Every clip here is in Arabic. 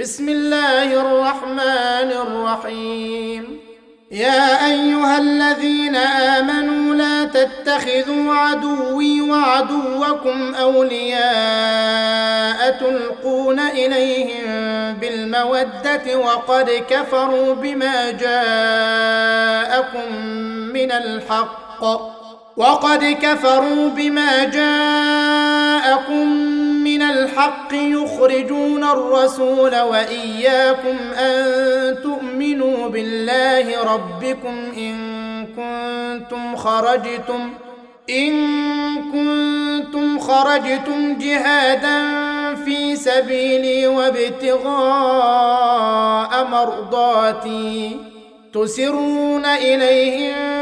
بسم الله الرحمن الرحيم. يا أيها الذين آمنوا لا تتخذوا عدوي وعدوكم أولياء تلقون إليهم بالمودة وقد كفروا بما جاءكم من الحق وقد كفروا بما جاءكم من الحق يخرجون الرسول وإياكم أن تؤمنوا بالله ربكم إن كنتم خرجتم إن كنتم خرجتم جهادا في سبيلي وابتغاء مرضاتي تسرون إليهم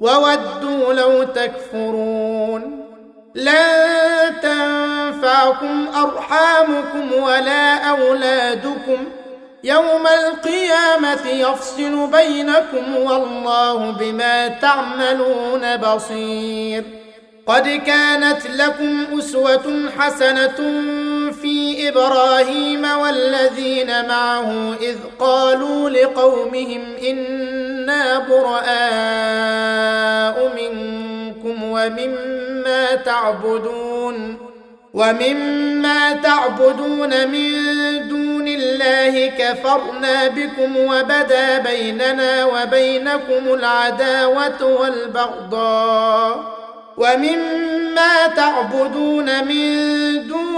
وودوا لو تكفرون. لن تنفعكم أرحامكم ولا أولادكم. يوم القيامة يفصل بينكم والله بما تعملون بصير. قد كانت لكم أسوة حسنة في إبراهيم والذين معه إذ قالوا لقومهم إنا براء منكم ومما تعبدون ومما تعبدون من دون الله كفرنا بكم وبدا بيننا وبينكم العداوة والبغضاء ومما تعبدون من دون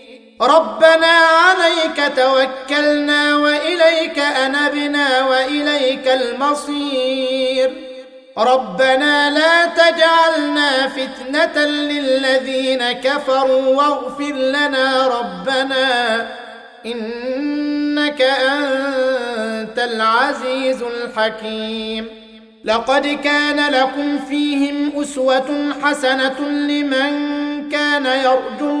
ربنا عليك توكلنا وإليك أنبنا وإليك المصير. ربنا لا تجعلنا فتنة للذين كفروا واغفر لنا ربنا إنك أنت العزيز الحكيم. لقد كان لكم فيهم أسوة حسنة لمن كان يرجو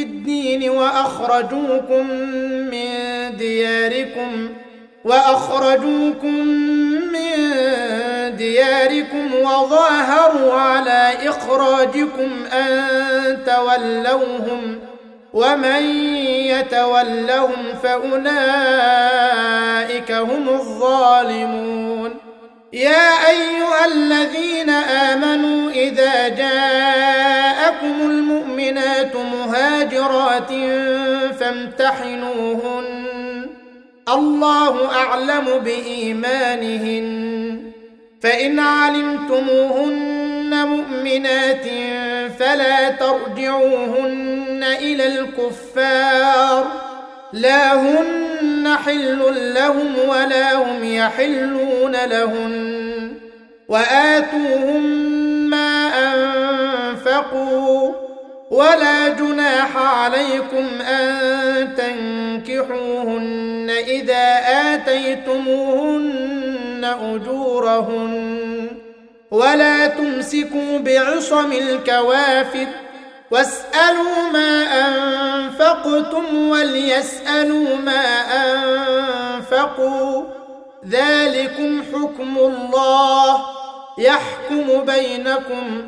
الدين وأخرجوكم من دياركم وأخرجوكم من دياركم وظاهروا على إخراجكم أن تولوهم ومن يتولهم فأولئك هم الظالمون. يا أيها الذين آمنوا إذا جاءكم المؤمنات مهاجرات فامتحنوهن. الله أعلم بإيمانهن. فإن علمتموهن مؤمنات فلا ترجعوهن إلى الكفار. لا هن حل لهم ولا هم يحلون لهن. وآتوهم ما أنفقوا. ولا جناح عليكم أن تنكحوهن إذا آتيتموهن أجورهن ولا تمسكوا بعصم الكوافر واسألوا ما أنفقتم وليسألوا ما أنفقوا ذلكم حكم الله يحكم بينكم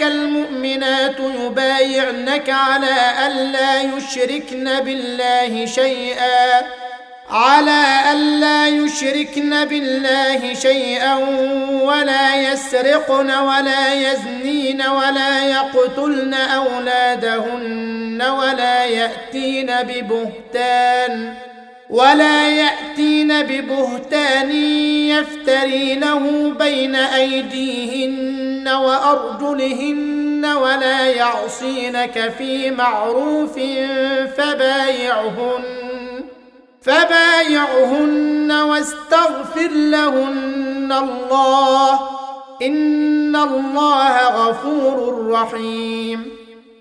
جاءك المؤمنات يبايعنك على الا يشركن بالله شيئا على ألا يشركن بالله شيئا ولا يسرقن ولا يزنين ولا يقتلن أولادهن ولا يأتين ببهتان ولا يأتين ببهتان يفترينه بين أيديهن. وأرجلهن ولا يعصينك في معروف فبايعهن فبايعهن واستغفر لهن الله. إن الله غفور رحيم.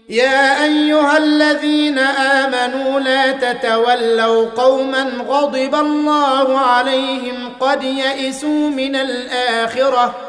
يا أيها الذين آمنوا لا تتولوا قوما غضب الله عليهم قد يئسوا من الآخرة.